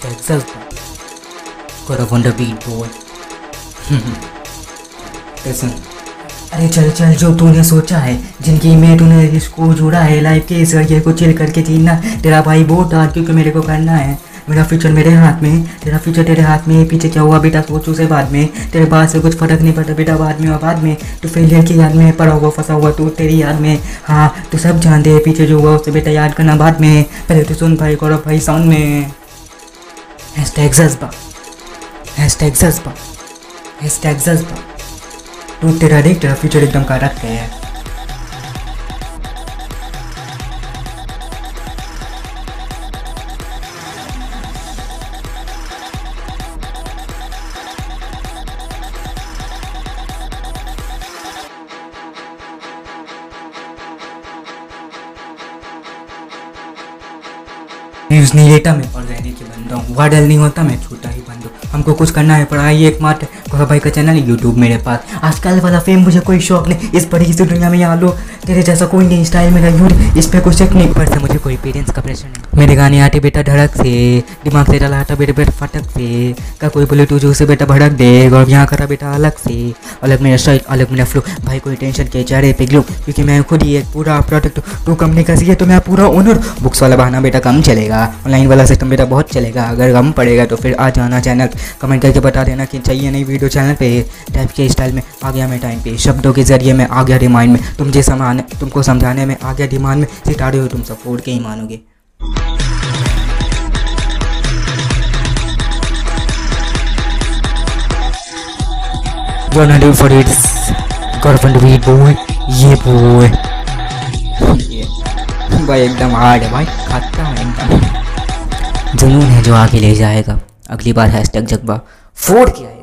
Hashtag self Got a wonder beat boy. Listen. अरे चल चल, जो तूने सोचा है, जिनकी में तूने इसको जोड़ा है लाइफ के इस ज़रिए को चिल करके जीना, तेरा भाई बहुत हार्ड क्योंकि मेरे को करना है। मेरा फ्यूचर मेरे हाथ में तेरा फ्यूचर तेरे हाथ में पीछे क्या हुआ बेटा, सोचो से बाद में। तेरे बाद से कुछ फ़र्क नहीं पड़ता बेटा, बाद में और बाद में। तू फेलियर की याद में पड़ा हुआ, फंसा हुआ तू, तेरी याद में हाँ। तू सब जान दे पीछे जो हुआ उससे बेटा याद करना बाद में पहले तो सुन भाई, गौरव भाई साउंड में हैशटैग जज्बा हैशटैग जज्बा हैशटैग जज्बा तू तेरा देख तेरा फ्यूचर एकदम का रख गया है। न्यूज़ नहीं लेता मैं पढ़ रहने के बंदा हूँ। वाडल नहीं होता, मैं छोटा ही बंद हूँ। हमको कुछ करना है, पढ़ाई एकमात्र भाई का चैनल यूट्यूब मेरे पास। आजकल वाला फेम मुझे कोई शौक नहीं। इस बड़ी सी दुनिया में यहाँ लो तेरे जैसा कोई नहीं स्टाइल मेरा यूर इस पर कुछ शक नहीं। से मुझे कोई पेरेंट्स का प्रेशर नहीं। मेरे गाने आते बेटा धड़क से, दिमाग से डाला आता बेटा बेटा फटक से। का कोई बोले तू जो उसे बेटा भड़क दे, और यहाँ करा बेटा अलग से। अलग मेरा स्टाइल अलग मेरा फ्लो भाई कोई टेंशन के चेहरे पे ग्लो क्योंकि मैं खुद ही एक पूरा प्रोडक्ट टू कंपनी का सी तो मैं पूरा ओनर बुक्स वाला बहाना बेटा कम चलेगा। ऑनलाइन वाला सिस्टम बेटा बहुत चलेगा। अगर कम पड़ेगा तो फिर आ जाना चैनल कमेंट करके बता देना कि चाहिए नहीं वीडियो चैनल पे। टाइप के स्टाइल में, आ गया मैं टाइम पे। शब्दों के ज़रिए मैं आ गया रिमाइंड में। तुम जे समान तुमको समझाने में आ गया डिमांड में सितारे हो, तुम सपोर्ट के ही मानोगे। ये boy भाई एकदम हार्ड है भाई, खाता हूँ एकदम। जुनून है जो आगे ले जाएगा। अगली बार हैशटैग जगबा। फोड़ के आएगा